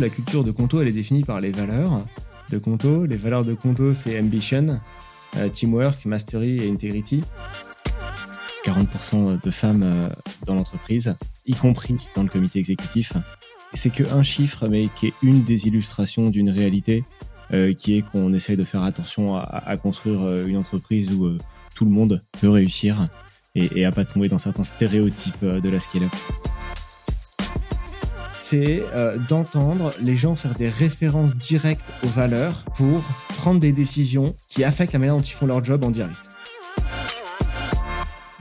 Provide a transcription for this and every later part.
La culture de Conto, elle est définie par les valeurs de Conto. Les valeurs de Conto, c'est ambition, euh, teamwork, mastery et integrity. 40% de femmes euh, dans l'entreprise, y compris dans le comité exécutif. C'est que un chiffre, mais qui est une des illustrations d'une réalité, euh, qui est qu'on essaye de faire attention à, à construire une entreprise où tout le monde peut réussir et, et à pas tomber dans certains stéréotypes de la scale-up c'est euh, d'entendre les gens faire des références directes aux valeurs pour prendre des décisions qui affectent la manière dont ils font leur job en direct.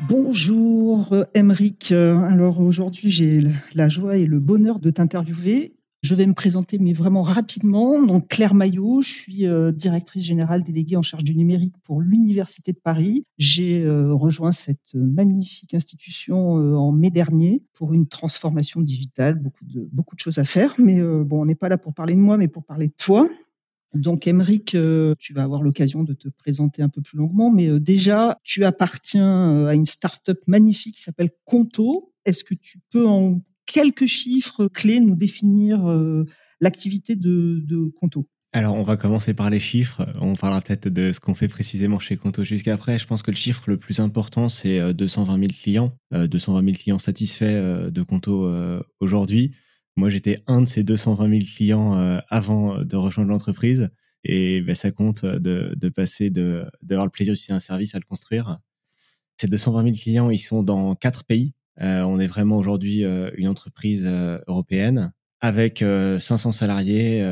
Bonjour Emeric. Alors aujourd'hui j'ai la joie et le bonheur de t'interviewer je vais me présenter, mais vraiment rapidement. Donc, Claire Maillot, je suis euh, directrice générale déléguée en charge du numérique pour l'Université de Paris. J'ai euh, rejoint cette magnifique institution euh, en mai dernier pour une transformation digitale, beaucoup de, beaucoup de choses à faire. Mais bon, on n'est pas là pour parler de moi, mais pour parler de toi. Donc, Emeric, tu vas avoir l'occasion de te présenter un peu plus longuement, mais déjà, tu appartiens à une start-up magnifique qui s'appelle Conto. Est-ce que tu peux en quelques chiffres clés nous définir euh, l'activité de, de Conto alors, on va commencer par les chiffres. On parlera peut-être de ce qu'on fait précisément chez Conto jusqu'après. Je pense que le chiffre le plus important, c'est 220 000 clients, 220 000 clients satisfaits euh, de Conto euh, aujourd'hui. Moi, j'étais un de ces 220 000 clients avant de rejoindre l'entreprise. Et ben, ça compte de, de passer d'avoir le plaisir d'utiliser un service à le construire. Ces 220 000 clients, ils sont dans quatre pays. Euh, on est vraiment aujourd'hui euh, une entreprise euh, européenne avec 500 salariés,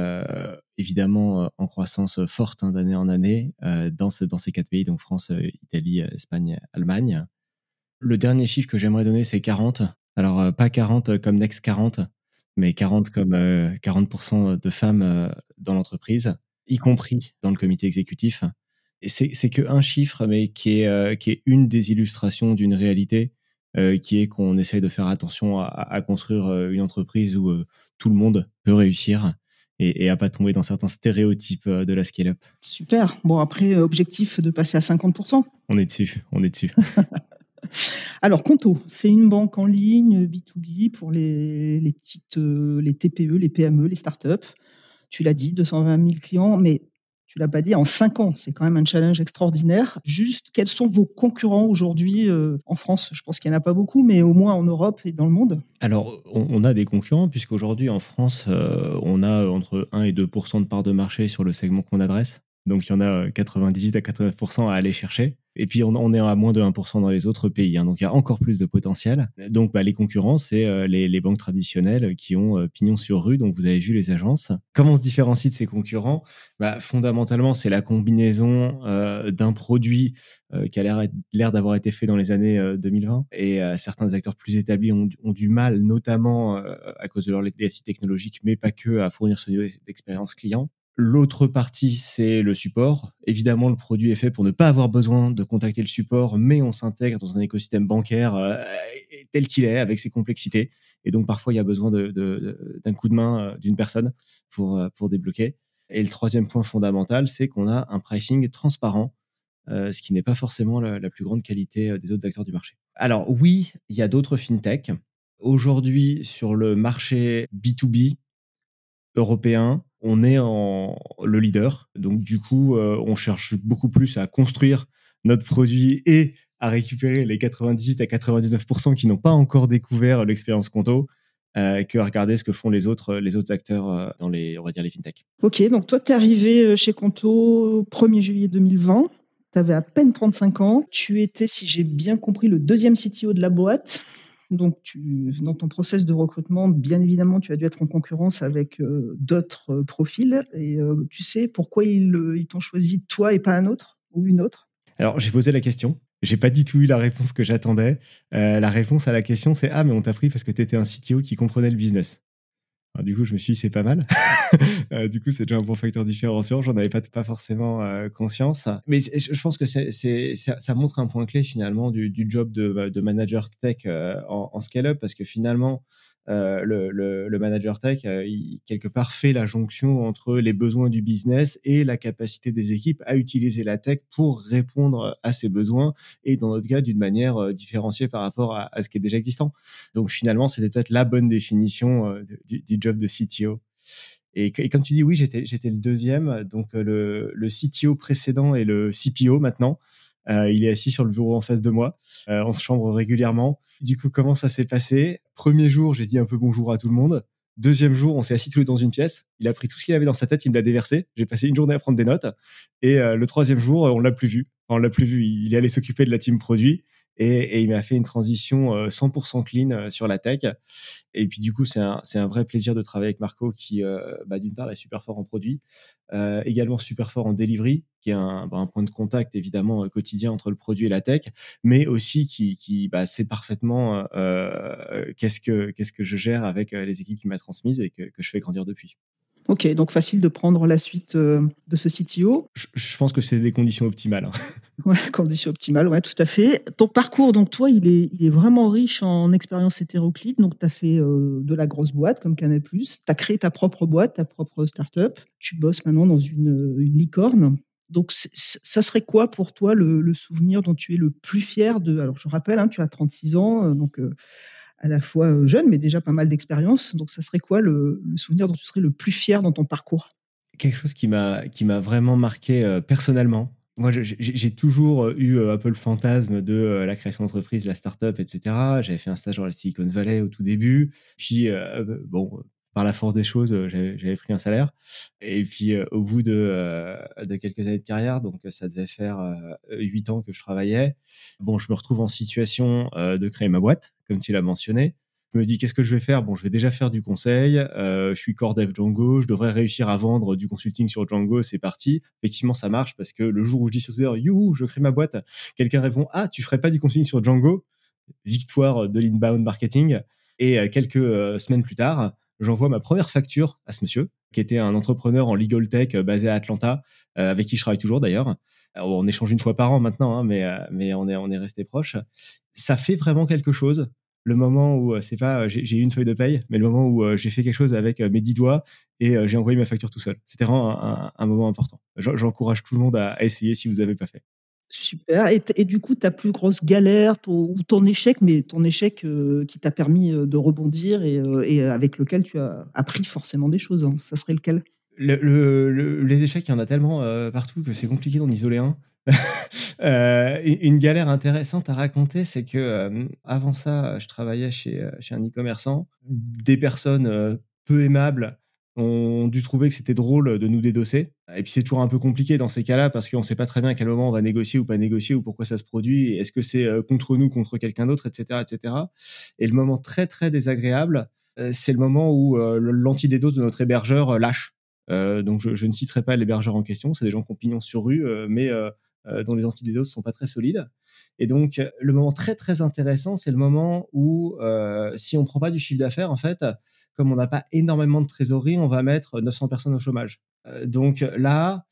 évidemment en croissance forte hein, d'année en année dans, dans ces quatre pays, donc France, Italie, Espagne, Allemagne. Le dernier chiffre que j'aimerais donner, c'est 40. Alors, pas 40 comme Next 40, mais 40 comme 40% de femmes dans l'entreprise, y compris dans le comité exécutif. C'est qu'un chiffre, mais qui est, qui est une des illustrations d'une réalité euh, qui est qu'on essaye de faire attention à, construire euh, une entreprise où euh, tout le monde peut réussir et, et à pas tomber dans certains stéréotypes de la scale-up. Super. Bon, après, objectif de passer à 50%. On est dessus, on est dessus. Alors, Conto, c'est une banque en ligne B2B pour les, les petites, les TPE, les PME, les startups. Tu l'as dit, 220 000 clients, mais tu l'as pas dit, en cinq ans. C'est quand même un challenge extraordinaire. Juste, quels sont vos concurrents aujourd'hui euh, en France? Je pense qu'il n'y en a pas beaucoup, mais au moins en Europe et dans le monde. Alors, on, a des concurrents, puisqu'aujourd'hui en France, euh, on a entre 1 et 2% de part de marché sur le segment qu'on adresse. Donc, il y en a 98 à 89% à aller chercher. Et puis, on, est à moins de 1% dans les autres pays. Hein, donc, il y a encore plus de potentiel. Donc, bah, les concurrents, c'est euh, les, banques traditionnelles qui ont euh, pignon sur rue. Donc, vous avez vu les agences. Comment on se différencie de ces concurrents? Bah, Fondamentalement, c'est la combinaison euh, d'un produit qui a l'air d'avoir été fait dans les années 2020. Et certains acteurs plus établis ont, du mal, notamment à cause de leur legacy technologique, mais pas que, à fournir ce niveau d'expérience client. L'autre partie, c'est le support. Évidemment, le produit est fait pour ne pas avoir besoin de contacter le support, mais on s'intègre dans un écosystème bancaire euh, tel qu'il est, avec ses complexités. Et donc, parfois, il y a besoin d'un coup de main euh, d'une personne pour, euh, pour débloquer. Et le troisième point fondamental, c'est qu'on a un pricing transparent, ce qui n'est pas forcément la, la, plus grande qualité des autres acteurs du marché. Alors oui, il y a d'autres fintechs. Aujourd'hui, sur le marché B2B européen, on est en le leader. Donc du coup, euh, on cherche beaucoup plus à construire notre produit et à récupérer les 98 à 99% qui n'ont pas encore découvert l'expérience Conto. Euh, que à regarder ce que font les autres, les autres acteurs euh, dans les, on va dire, les fintech. Ok, donc toi, tu es arrivé chez Conto 1er juillet 2020. Tu avais à peine 35 ans. Tu étais, si j'ai bien compris, le deuxième CTO de la boîte. Donc, tu, dans ton process de recrutement, bien évidemment, tu as dû être en concurrence avec euh, d'autres euh, profils. Et euh, tu sais pourquoi ils, t'ont choisi toi et pas un autre ou une autre? Alors, j'ai posé la question. J'ai pas du tout eu la réponse que j'attendais. la réponse à la question, c'est Ah, mais on t'a pris parce que tu étais un CTO qui comprenait le business du coup, je me suis dit, c'est pas mal. Euh, du coup, c'est déjà un bon facteur différenciant. J'en avais pas, forcément euh, conscience. Mais je pense que c'est, ça, ça, montre un point clé finalement du, du job de, de manager tech euh, en, en scale-up parce que finalement, euh, le, le, le, manager tech, euh, il, quelque part, fait la jonction entre les besoins du business et la capacité des équipes à utiliser la tech pour répondre à ces besoins et dans notre cas, d'une manière euh, différenciée par rapport à, ce qui est déjà existant. Donc finalement, c'était peut-être la bonne définition du, du, job de CTO. Et, comme tu dis, oui, j'étais j'étais le deuxième, donc le, le CTO précédent et le CPO maintenant. Il est assis sur le bureau en face de moi. on se chambre régulièrement. Du coup, comment ça s'est passé? Premier jour, j'ai dit un peu bonjour à tout le monde. Deuxième jour, on s'est assis tous les deux dans une pièce. Il a pris tout ce qu'il avait dans sa tête, il me l'a déversé. J'ai passé une journée à prendre des notes. Et le troisième jour, on l'a plus vu. on l'a plus vu. Il est allé s'occuper de la team produit et, il m'a fait une transition 100% euh, clean euh, sur la tech. Et puis du coup, c'est un, un, vrai plaisir de travailler avec Marco qui, euh, bah, d'une part, est super fort en produit, également super fort en delivery, qui est un, bah, un, point de contact évidemment quotidien entre le produit et la tech, mais aussi qui, qui bah, sait parfaitement qu'est-ce que qu'est-ce que je gère avec les équipes qui m'a transmises et que, que je fais grandir depuis. Ok, donc facile de prendre la suite euh, de ce CTO. Je, pense que c'est des conditions optimales. Hein. Ouais, conditions optimales, ouais, tout à fait. Ton parcours, donc toi, il est, il est vraiment riche en expériences hétéroclites. Donc, tu as fait euh, de la grosse boîte comme Canal+, tu as créé ta propre boîte, ta propre start-up. Tu bosses maintenant dans une, une licorne. Donc, ça serait quoi pour toi le, souvenir dont tu es le plus fier de... Alors, je rappelle, hein, tu as 36 ans, euh, donc à la fois euh, jeune, mais déjà pas mal d'expérience. Donc, ça serait quoi le, souvenir dont tu serais le plus fier dans ton parcours? Quelque chose qui m'a vraiment marqué euh, personnellement. Moi, j'ai toujours euh, eu un peu le fantasme de la création d'entreprise, la start-up, etc. J'avais fait un stage dans la Silicon Valley au tout début. Puis, bon, par la force des choses, euh, j'avais pris un salaire. Et puis, euh, au bout de, euh, de, quelques années de carrière, donc ça devait faire huit ans que je travaillais, bon, je me retrouve en situation de créer ma boîte, comme tu l'as mentionné. Je me dis, qu'est-ce que je vais faire? Bon, je vais déjà faire du conseil. je suis core dev Django. Je devrais réussir à vendre du consulting sur Django. C'est parti. Effectivement, ça marche parce que le jour où je dis sur Twitter, youhou, je crée ma boîte, quelqu'un répond, ah, tu ferais pas du consulting sur Django? Victoire de l'inbound marketing. Et quelques semaines plus tard, j'envoie ma première facture à ce monsieur, qui était un entrepreneur en legal tech euh, basé à Atlanta, euh, avec qui je travaille toujours d'ailleurs. On échange une fois par an maintenant, hein, mais, euh, mais on est, on est resté proche. Ça fait vraiment quelque chose. Le moment où c'est pas j'ai eu une feuille de paye, mais le moment où j'ai fait quelque chose avec mes dix doigts et j'ai envoyé ma facture tout seul. C'était vraiment un, moment important. J'encourage tout le monde à, essayer si vous n'avez pas fait. Super. Et, du coup, ta plus grosse galère ou ton échec, mais ton échec euh, qui t'a permis euh, de rebondir euh, et, avec lequel tu as appris forcément des choses, hein. ça serait lequel? Les échecs, il y en a tellement partout que c'est compliqué d'en isoler un. une galère intéressante à raconter, c'est que avant ça, je travaillais chez, chez un e-commerçant. Des personnes peu aimables ont dû trouver que c'était drôle de nous dédosser. Et puis c'est toujours un peu compliqué dans ces cas-là parce qu'on ne sait pas très bien à quel moment on va négocier ou pas négocier ou pourquoi ça se produit. Est-ce que c'est euh, contre nous, contre quelqu'un d'autre, etc., etc. Et le moment très très désagréable, euh, c'est le moment où euh, l'antidédose de notre hébergeur lâche. donc je, ne citerai pas l'hébergeur en question, c'est des gens qui ont pignon sur rue, mais dont les antidédoses sont pas très solides. Et donc le moment très très intéressant, c'est le moment où si on prend pas du chiffre d'affaires, en fait, comme on n'a pas énormément de trésorerie, on va mettre 900 personnes au chômage. Euh, donc là,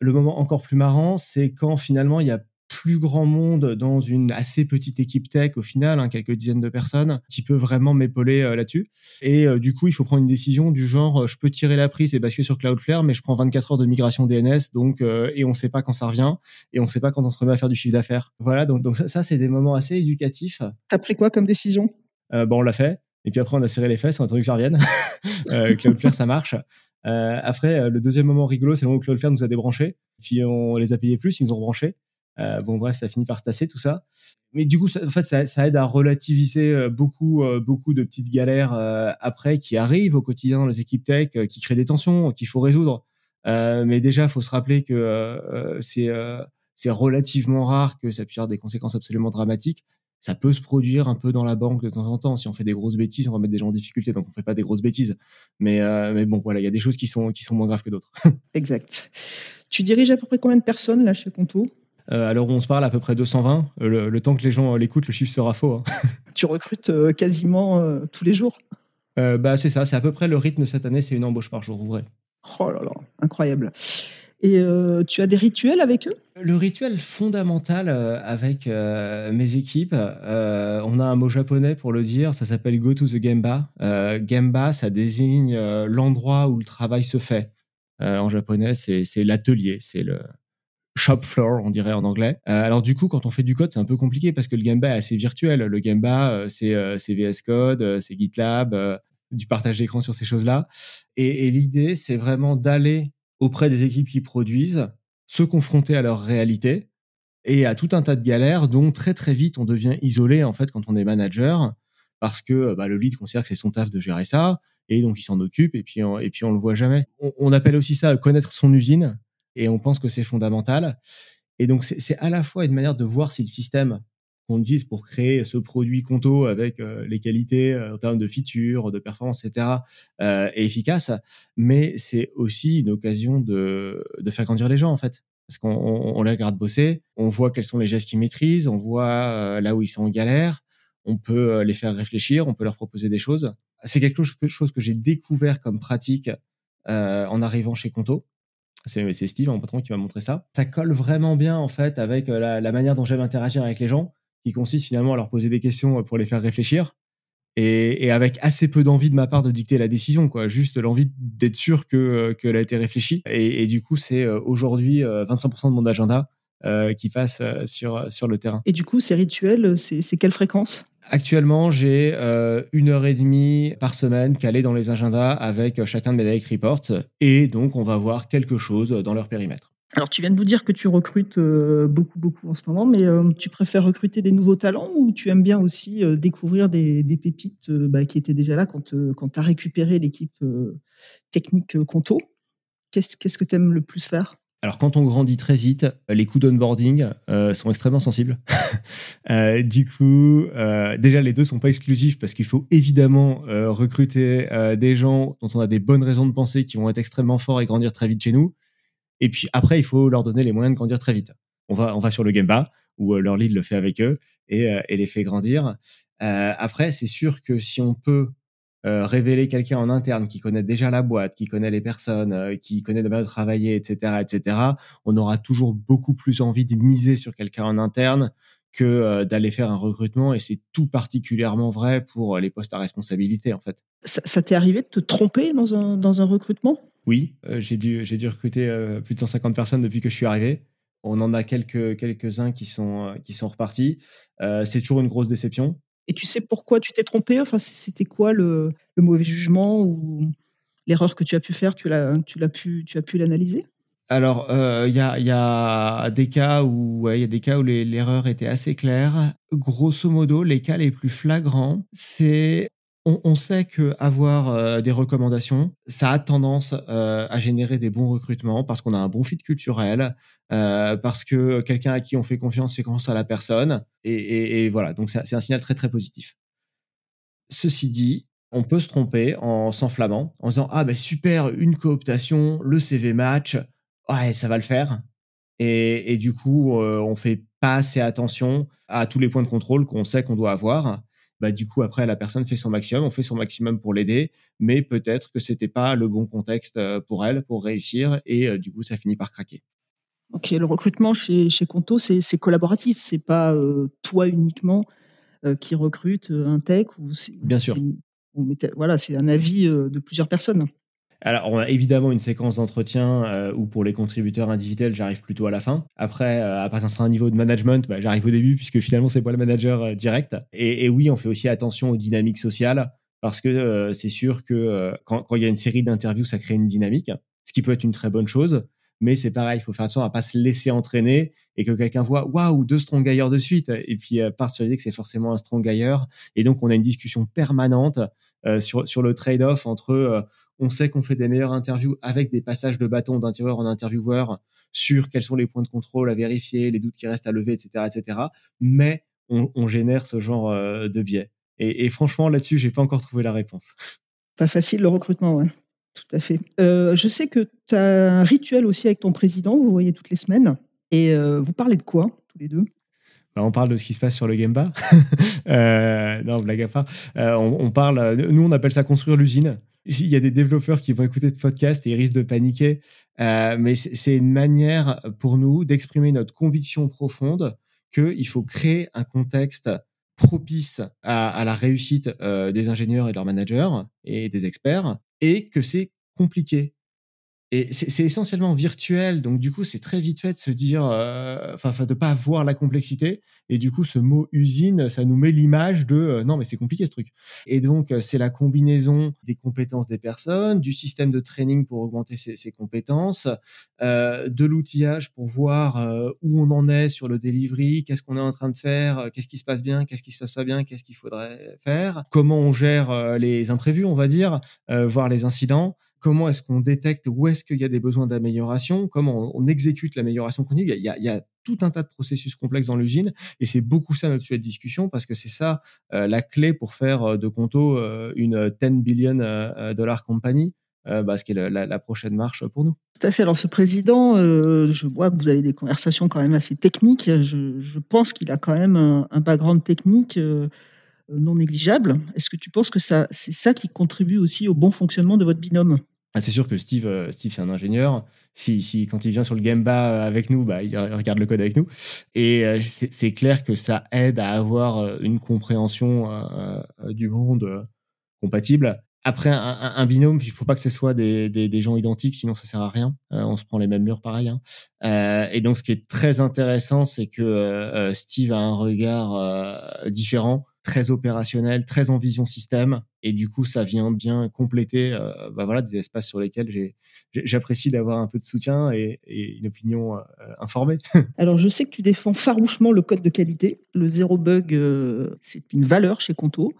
le moment encore plus marrant, c'est quand finalement il y a plus grand monde dans une assez petite équipe tech au final, hein, quelques dizaines de personnes, qui peut vraiment m'épauler euh, là-dessus. Et euh, du coup, il faut prendre une décision du genre, je peux tirer la prise et basculer sur Cloudflare, mais je prends 24 heures de migration DNS, donc et on ne sait pas quand ça revient, et on ne sait pas quand on se remet à faire du chiffre d'affaires. Voilà, donc, donc ça, c'est des moments assez éducatifs. T'as pris quoi comme décision? Bon, on l'a fait. Et puis après, on a serré les fesses, on a attendu que ça revienne. euh, Cloudflare, ça marche. Euh, après, euh, le deuxième moment rigolo, c'est le moment où Cloudflare nous a débranchés. Puis on les a payés plus, ils nous ont rebranchés. Euh, bon, bref, ça finit par se tasser tout ça. Mais du coup, ça, en fait, ça, ça, aide à relativiser euh, beaucoup, euh, beaucoup de petites galères après qui arrivent au quotidien dans les équipes tech, qui créent des tensions qu'il faut résoudre. mais déjà, faut se rappeler que c'est c'est relativement rare que ça puisse avoir des conséquences absolument dramatiques ça peut se produire un peu dans la banque de temps en temps. Si on fait des grosses bêtises, on va mettre des gens en difficulté, donc on fait pas des grosses bêtises. Mais, euh, mais bon, voilà, il y a des choses qui sont, qui sont moins graves que d'autres. exact. Tu diriges à peu près combien de personnes là chez Conto? Euh, alors on se parle à peu près 220. Euh, le, temps que les gens l'écoutent, le chiffre sera faux. Hein. tu recrutes quasiment tous les jours? Bah, C'est ça, c'est à peu près le rythme cette année, c'est une embauche par jour, ouvré. Oh là là, incroyable. Et euh, tu as des rituels avec eux? Le rituel fondamental euh, avec euh, mes équipes, on a un mot japonais pour le dire, ça s'appelle Go to the Gemba. Gemba, ça désigne l'endroit où le travail se fait. en japonais, c'est l'atelier, c'est le shop floor, on dirait en anglais. alors du coup, quand on fait du code, c'est un peu compliqué parce que le Gemba est assez virtuel. Le Gemba, c'est VS Code, c'est GitLab du partage d'écran sur ces choses-là. Et, et l'idée, c'est vraiment d'aller auprès des équipes qui produisent, se confronter à leur réalité et à tout un tas de galères dont très très vite on devient isolé en fait quand on est manager parce que bah, le lead considère que c'est son taf de gérer ça et donc il s'en occupe et puis on, et puis on le voit jamais. On, on appelle aussi ça connaître son usine et on pense que c'est fondamental. Et donc c'est à la fois une manière de voir si le système qu'on utilise pour créer ce produit Conto avec euh, les qualités euh, en termes de features, de performance, etc., euh, est efficace, mais c'est aussi une occasion de, faire grandir les gens en fait parce qu'on on, les regarde bosser, on voit quels sont les gestes qu'ils maîtrisent, on voit euh, là où ils sont en galère, on peut les faire réfléchir, on peut leur proposer des choses. C'est quelque chose que j'ai découvert comme pratique en arrivant chez Conto. C'est Steve, mon patron, qui m'a montré ça. Ça colle vraiment bien en fait avec la manière dont j'aime interagir avec les gens, qui consiste finalement à leur poser des questions pour les faire réfléchir et, et, avec assez peu d'envie de ma part de dicter la décision, quoi. Juste l'envie d'être sûr que euh, qu'elle a été réfléchie. Et, et du coup, c'est euh, aujourd'hui 25% euh, de mon agenda euh, qui passe sur sur le terrain. Et du coup, ces rituels, c'est quelle fréquence? Actuellement, j'ai euh, une heure et demie par semaine calée dans les agendas avec chacun de mes direct reports, et donc on va voir quelque chose dans leur périmètre. Alors, tu viens de nous dire que tu recrutes euh, beaucoup, beaucoup en ce moment, mais euh, tu préfères recruter des nouveaux talents ou tu aimes bien aussi euh, découvrir des, pépites bah, qui étaient déjà là quand, quand tu as récupéré l'équipe technique Conto? Qu'est-ce que tu aimes le plus faire? Alors quand on grandit très vite, les coûts d'onboarding sont extrêmement sensibles. du coup, déjà les deux sont pas exclusifs parce qu'il faut évidemment recruter des gens dont on a des bonnes raisons de penser qui vont être extrêmement forts et grandir très vite chez nous. Et puis après, il faut leur donner les moyens de grandir très vite. On va, on va sur le Gemba, où euh, leur lead le fait avec eux et, euh, et les fait grandir. Euh, après, c'est sûr que si on peut euh, révéler quelqu'un en interne qui connaît déjà la boîte, qui connaît les personnes, euh, qui connaît la manière de travailler, etc., etc., on aura toujours beaucoup plus envie de miser sur quelqu'un en interne que euh, d'aller faire un recrutement et c'est tout particulièrement vrai pour les postes à responsabilité en fait. Ça, ça t'est arrivé de te tromper dans un, dans un recrutement? Oui, euh, j'ai dû, j'ai dû recruter euh, plus de 150 personnes depuis que je suis arrivé. On en a quelques, quelques-uns qui sont, euh, qui sont repartis. c'est toujours une grosse déception. Et tu sais pourquoi tu t'es trompé? Enfin, c'était quoi le, le, mauvais jugement ou l'erreur que tu as pu faire? Tu l'as, tu l'as pu, tu as pu l'analyser? Alors, il euh, y, a, y, a, des cas où il ouais, y a des cas où l'erreur était assez claire. Grosso modo, les cas les plus flagrants, c'est on, on, sait que avoir euh, des recommandations, ça a tendance euh, à générer des bons recrutements parce qu'on a un bon fit culturel, euh, parce que quelqu'un à qui on fait confiance fait confiance à la personne, et, et, et voilà. Donc c'est un signal très très positif. Ceci dit, on peut se tromper en s'enflammant, en disant ah ben super, une cooptation, le CV match, ouais ça va le faire. Et, et du coup, euh, on fait pas assez attention à tous les points de contrôle qu'on sait qu'on doit avoir bah, du coup, après, la personne fait son maximum, on fait son maximum pour l'aider, mais peut-être que c'était pas le bon contexte euh, pour elle, pour réussir, et euh, du coup, ça finit par craquer. Ok, le recrutement chez, chez Conto, c'est collaboratif, c'est pas euh, toi uniquement euh, qui recrute un tech ou Bien sûr. Voilà, c'est un avis de plusieurs personnes. Alors, on a évidemment une séquence d'entretien euh, où pour les contributeurs individuels, j'arrive plutôt à la fin. Après, euh, à partir d'un niveau de management, bah, j'arrive au début puisque finalement, c'est pas le manager euh, direct. Et, oui, on fait aussi attention aux dynamiques sociales parce que euh, c'est sûr que euh, quand, quand, il y a une série d'interviews, ça crée une dynamique, ce qui peut être une très bonne chose. Mais c'est pareil, il faut faire attention à pas se laisser entraîner et que quelqu'un voit waouh deux strong hires de suite et puis euh, part sur l'idée que c'est forcément un strong hire. Et donc on a une discussion permanente sur sur le trade-off entre on sait qu'on fait des meilleures interviews avec des passages de bâton d'intervieweur en intervieweur sur quels sont les points de contrôle à vérifier, les doutes qui restent à lever, etc., etc. Mais on, on génère ce genre euh, de biais. Et, et franchement, là-dessus, j'ai pas encore trouvé la réponse. Pas facile le recrutement, ouais. Tout à fait. Euh, je sais que tu as un rituel aussi avec ton président, vous voyez toutes les semaines. Et euh, vous parlez de quoi, tous les deux? Bah, on parle de ce qui se passe sur le Gemba. euh, non, blague à part. Euh, on, on, parle, nous, on appelle ça construire l'usine il y a des développeurs qui vont écouter ce podcast et ils risquent de paniquer. Euh, mais c'est une manière pour nous d'exprimer notre conviction profonde qu'il faut créer un contexte propice à, la réussite euh, des ingénieurs et de leurs managers et des experts et que c'est compliqué Et c'est essentiellement virtuel, donc du coup, c'est très vite fait de se dire, euh, enfin, de pas voir la complexité. Et du coup, ce mot usine, ça nous met l'image de euh, non, mais c'est compliqué ce truc. Et donc, euh, c'est la combinaison des compétences des personnes, du système de training pour augmenter ses, compétences, euh, de l'outillage pour voir euh, où on en est sur le delivery, qu'est-ce qu'on est en train de faire, qu'est-ce qui se passe bien, qu'est-ce qui se passe pas bien, qu'est-ce qu'il faudrait faire, comment on gère les imprévus, on va dire, voir les incidents comment est-ce qu'on détecte où est-ce qu'il y a des besoins d'amélioration, comment on, exécute l'amélioration continue. Il y, a, il y, a, tout un tas de processus complexes dans l'usine et c'est beaucoup ça notre sujet de discussion parce que c'est ça euh, la clé pour faire euh, de Conto euh, une 10 billion dollar compagnie. Bah, ce qui est la, la, prochaine marche pour nous. Tout à fait. Alors, ce président, je vois que vous avez des conversations quand même assez techniques. Je, je pense qu'il a quand même un, un background technique non négligeable. Est-ce que tu penses que ça, c'est ça qui contribue aussi au bon fonctionnement de votre binôme? Ah, c'est sûr que Steve, euh, Steve c'est un ingénieur. Si, si, quand il vient sur le Gamba euh, avec nous, bah, il regarde le code avec nous. Et euh, c'est clair que ça aide à avoir une compréhension du monde compatible. Après, un, un, binôme, il faut pas que ce soit des, des, des, gens identiques, sinon ça sert à rien. on se prend les mêmes murs pareil. Hein. Euh, et donc, ce qui est très intéressant, c'est que Steve a un regard différent très opérationnel, très en vision système, et du coup, ça vient bien compléter, euh, bah voilà, des espaces sur lesquels j'apprécie d'avoir un peu de soutien et, une opinion euh, informée. Alors, je sais que tu défends farouchement le code de qualité. Le zéro bug, euh, c'est une valeur chez Conto.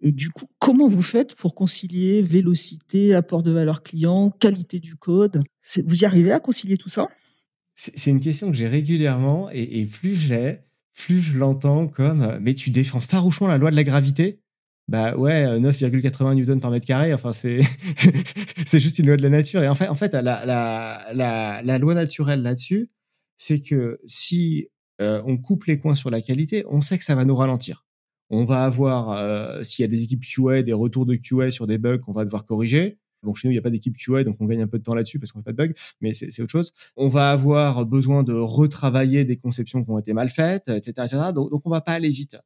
Et du coup, comment vous faites pour concilier vélocité, apport de valeur client, qualité du code? Vous y arrivez à concilier tout ça? C'est une question que j'ai régulièrement, et, et plus je l'ai, plus je l'entends comme euh, mais tu défends farouchement la loi de la gravité. Bah ouais, 9,80 euh, newtons par mètre carré, enfin c'est c'est juste une loi de la nature. Et en fait, en fait la, la, la, la loi naturelle là-dessus, c'est que si euh, on coupe les coins sur la qualité, on sait que ça va nous ralentir. On va avoir, s'il y a des équipes QA, des retours de QA sur des bugs qu'on va devoir corriger, Bon, chez nous, il n'y a pas d'équipe QA, donc on gagne un peu de temps là-dessus parce qu'on fait pas de bugs, mais c'est autre chose. On va avoir besoin de retravailler des conceptions qui ont été mal faites, etc. etc. Donc, donc on va pas aller vite.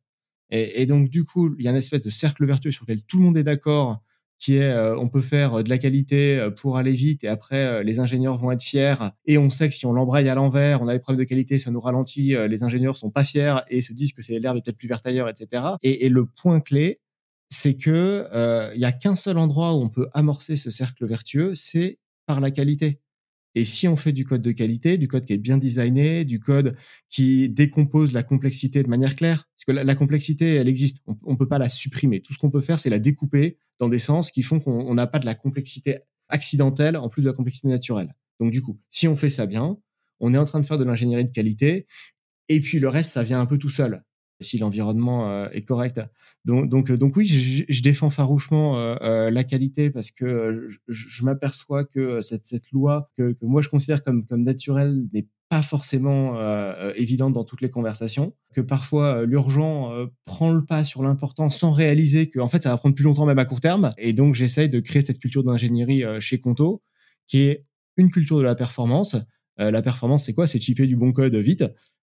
Et, donc, du coup, il y a une espèce de cercle vertueux sur lequel tout le monde est d'accord, qui est euh, on peut faire de la qualité euh, pour aller vite et après euh, les ingénieurs vont être fiers et on sait que si on l'embraye à l'envers, on a des problèmes de qualité, ça nous ralentit, les ingénieurs sont pas fiers et se disent que c'est l'herbe peut-être plus verte ailleurs, etc. Et, et, le point clé, c'est que il y a qu'un seul endroit où on peut amorcer ce cercle vertueux, c'est par la qualité. Et si on fait du code de qualité, du code qui est bien designé, du code qui décompose la complexité de manière claire, parce que la, complexité, elle existe, on, ne peut pas la supprimer. Tout ce qu'on peut faire, c'est la découper dans des sens qui font qu'on n'a pas de la complexité accidentelle en plus de la complexité naturelle. Donc du coup, si on fait ça bien, on est en train de faire de l'ingénierie de qualité, et puis le reste, ça vient un peu tout seul si l'environnement euh, est correct. Donc, donc, euh, donc oui, je, je défends farouchement euh, la qualité parce que je, je m'aperçois que cette, cette loi que, que, moi je considère comme, comme naturelle n'est pas forcément évidente dans toutes les conversations, que parfois l'urgent prend le pas sur l'important sans réaliser que en fait ça va prendre plus longtemps même à court terme. Et donc j'essaye de créer cette culture d'ingénierie chez Conto, qui est une culture de la performance. la performance, c'est quoi? C'est chipper du bon code vite,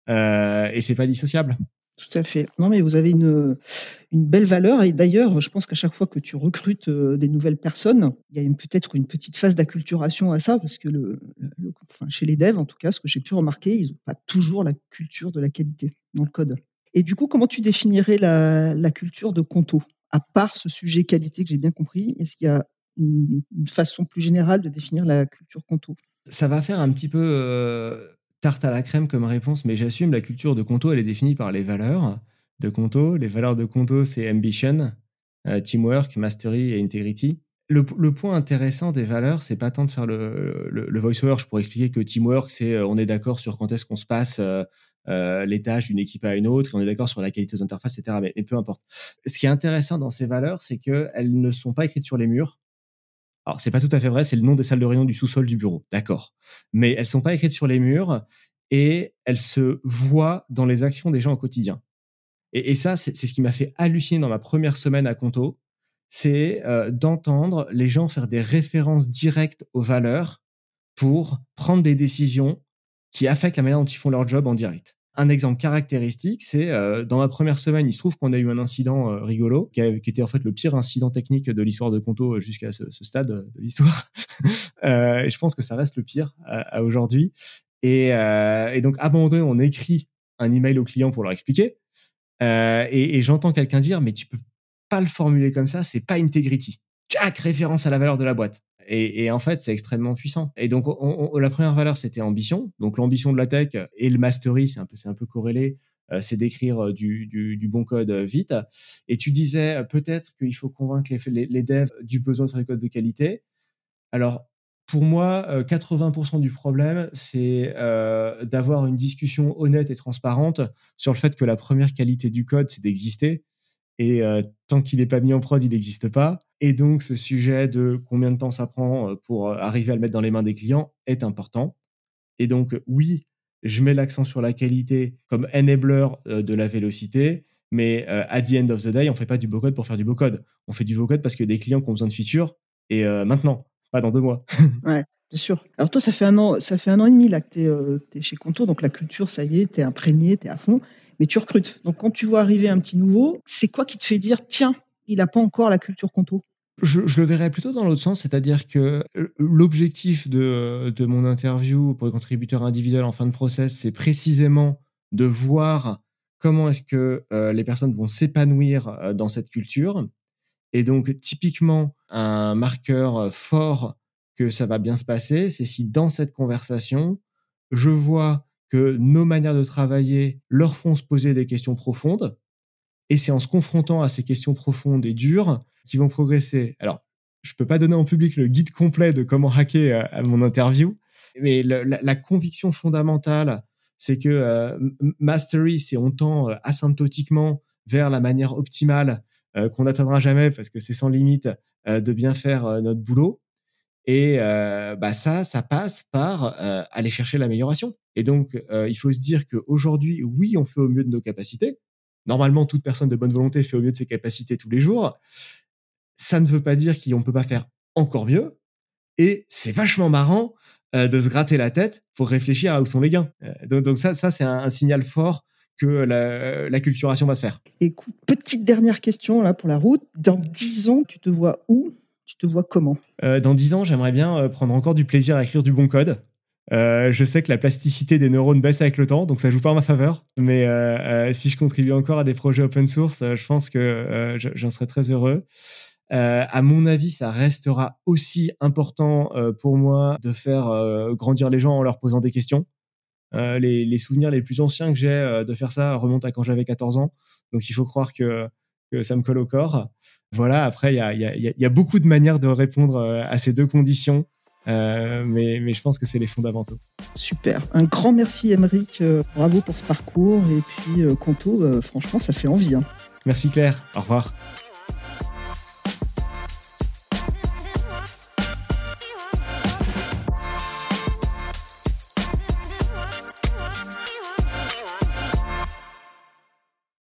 euh, et c'est pas dissociable. Tout à fait. Non, mais vous avez une, une belle valeur. Et d'ailleurs, je pense qu'à chaque fois que tu recrutes euh, des nouvelles personnes, il y a peut-être une petite phase d'acculturation à ça, parce que le, enfin, chez les devs, en tout cas, ce que j'ai pu remarquer, ils n'ont pas toujours la culture de la qualité dans le code. Et du coup, comment tu définirais la, la culture de Conto? À part ce sujet qualité que j'ai bien compris, est-ce qu'il y a une, façon plus générale de définir la culture Conto? Ça va faire un petit peu. Euh, tarte à la crème comme réponse, mais j'assume la culture de Conto, elle est définie par les valeurs de Conto. Les valeurs de Conto, c'est ambition, euh, teamwork, mastery et integrity. Le, point intéressant des valeurs, c'est pas tant de faire le, le, voice-over. Je pourrais expliquer que teamwork, c'est euh, on est d'accord sur quand est-ce qu'on se passe euh, les tâches d'une équipe à une autre, et on est d'accord sur la qualité des interfaces, etc. Mais, mais, peu importe. Ce qui est intéressant dans ces valeurs, c'est qu'elles ne sont pas écrites sur les murs. Alors, c'est pas tout à fait vrai, c'est le nom des salles de réunion du sous-sol du bureau, d'accord. Mais elles sont pas écrites sur les murs et elles se voient dans les actions des gens au quotidien. Et, ça, c'est ce qui m'a fait halluciner dans ma première semaine à Conto, c'est euh, d'entendre les gens faire des références directes aux valeurs pour prendre des décisions qui affectent la manière dont ils font leur job en direct. Un exemple caractéristique, c'est euh, dans ma première semaine, il se trouve qu'on a eu un incident euh, rigolo, qui, était en fait le pire incident technique de l'histoire de Conto jusqu'à ce, stade de l'histoire. et je pense que ça reste le pire à, aujourd'hui. Et, et, donc, à un on écrit un email au client pour leur expliquer. et, et j'entends quelqu'un dire, mais tu peux pas le formuler comme ça, c'est pas integrity. Jack, référence à la valeur de la boîte. Et, en fait, c'est extrêmement puissant. Et donc, la première valeur, c'était ambition. Donc, l'ambition de la tech et le mastery, c'est un peu, c'est un peu corrélé. Euh, c'est d'écrire euh, du, du, bon code euh, vite. Et tu disais peut-être qu'il faut convaincre les, les, devs du besoin de faire du code de qualité. Alors, pour moi, 80% du problème, c'est d'avoir une discussion honnête et transparente sur le fait que la première qualité du code, c'est d'exister et tant qu'il n'est pas mis en prod, il n'existe pas. Et donc, ce sujet de combien de temps ça prend pour arriver à le mettre dans les mains des clients est important. Et donc, oui, je mets l'accent sur la qualité comme enabler de la vélocité, mais à the end of the day, on fait pas du beau code pour faire du beau code. On fait du beau code parce que des clients qui ont besoin de features et maintenant, pas dans deux mois. ouais. Bien sûr. Alors toi, ça fait un an, ça fait un an et demi là que tu es, chez Conto, donc la culture, ça y est, tu es imprégné, tu es à fond mais tu recrutes. Donc quand tu vois arriver un petit nouveau, c'est quoi qui te fait dire tiens, il n'a pas encore la culture conto? Je, le verrais plutôt dans l'autre sens, c'est-à-dire que l'objectif de, de mon interview pour les contributeurs individuels en fin de process, c'est précisément de voir comment est-ce que euh, les personnes vont s'épanouir euh, dans cette culture. Et donc, typiquement, un marqueur fort que ça va bien se passer, c'est si dans cette conversation, je vois que nos manières de travailler leur font se poser des questions profondes. Et c'est en se confrontant à ces questions profondes et dures qu'ils vont progresser. Alors, je peux pas donner en public le guide complet de comment hacker à, mon interview, mais la, conviction fondamentale, c'est que euh, mastery, c'est on tend euh, asymptotiquement vers la manière optimale euh, qu'on n'atteindra jamais parce que c'est sans limite de bien faire notre boulot. Et euh, bah ça, ça passe par euh, aller chercher l'amélioration. Et donc, euh, il faut se dire qu'aujourd'hui, oui, on fait au mieux de nos capacités. Normalement, toute personne de bonne volonté fait au mieux de ses capacités tous les jours. Ça ne veut pas dire qu'on ne peut pas faire encore mieux. Et c'est vachement marrant de se gratter la tête pour réfléchir à où sont les gains. donc, ça, ça c'est un, signal fort que la, la, culturation va se faire. Écoute, petite dernière question là pour la route. Dans dix ans, tu te vois où? Tu te vois comment? Euh, Dans dix ans, j'aimerais bien euh, prendre encore du plaisir à écrire du bon code. Euh, je sais que la plasticité des neurones baisse avec le temps, donc ça joue pas en ma faveur. Mais si je contribue encore à des projets open source, je pense que j'en serais très heureux. à mon avis, ça restera aussi important pour moi de faire grandir les gens en leur posant des questions. Les, les, souvenirs les plus anciens que j'ai de faire ça remontent à quand j'avais 14 ans. Donc il faut croire que, que ça me colle au corps. Voilà, après, il y a, beaucoup de manières de répondre euh, à ces deux conditions. Euh, mais, je pense que c'est les fondamentaux. Super. Un grand merci, Emeric. Euh, bravo pour ce parcours. Et puis, Conto, franchement, ça fait envie. Hein. Merci, Claire. Au revoir.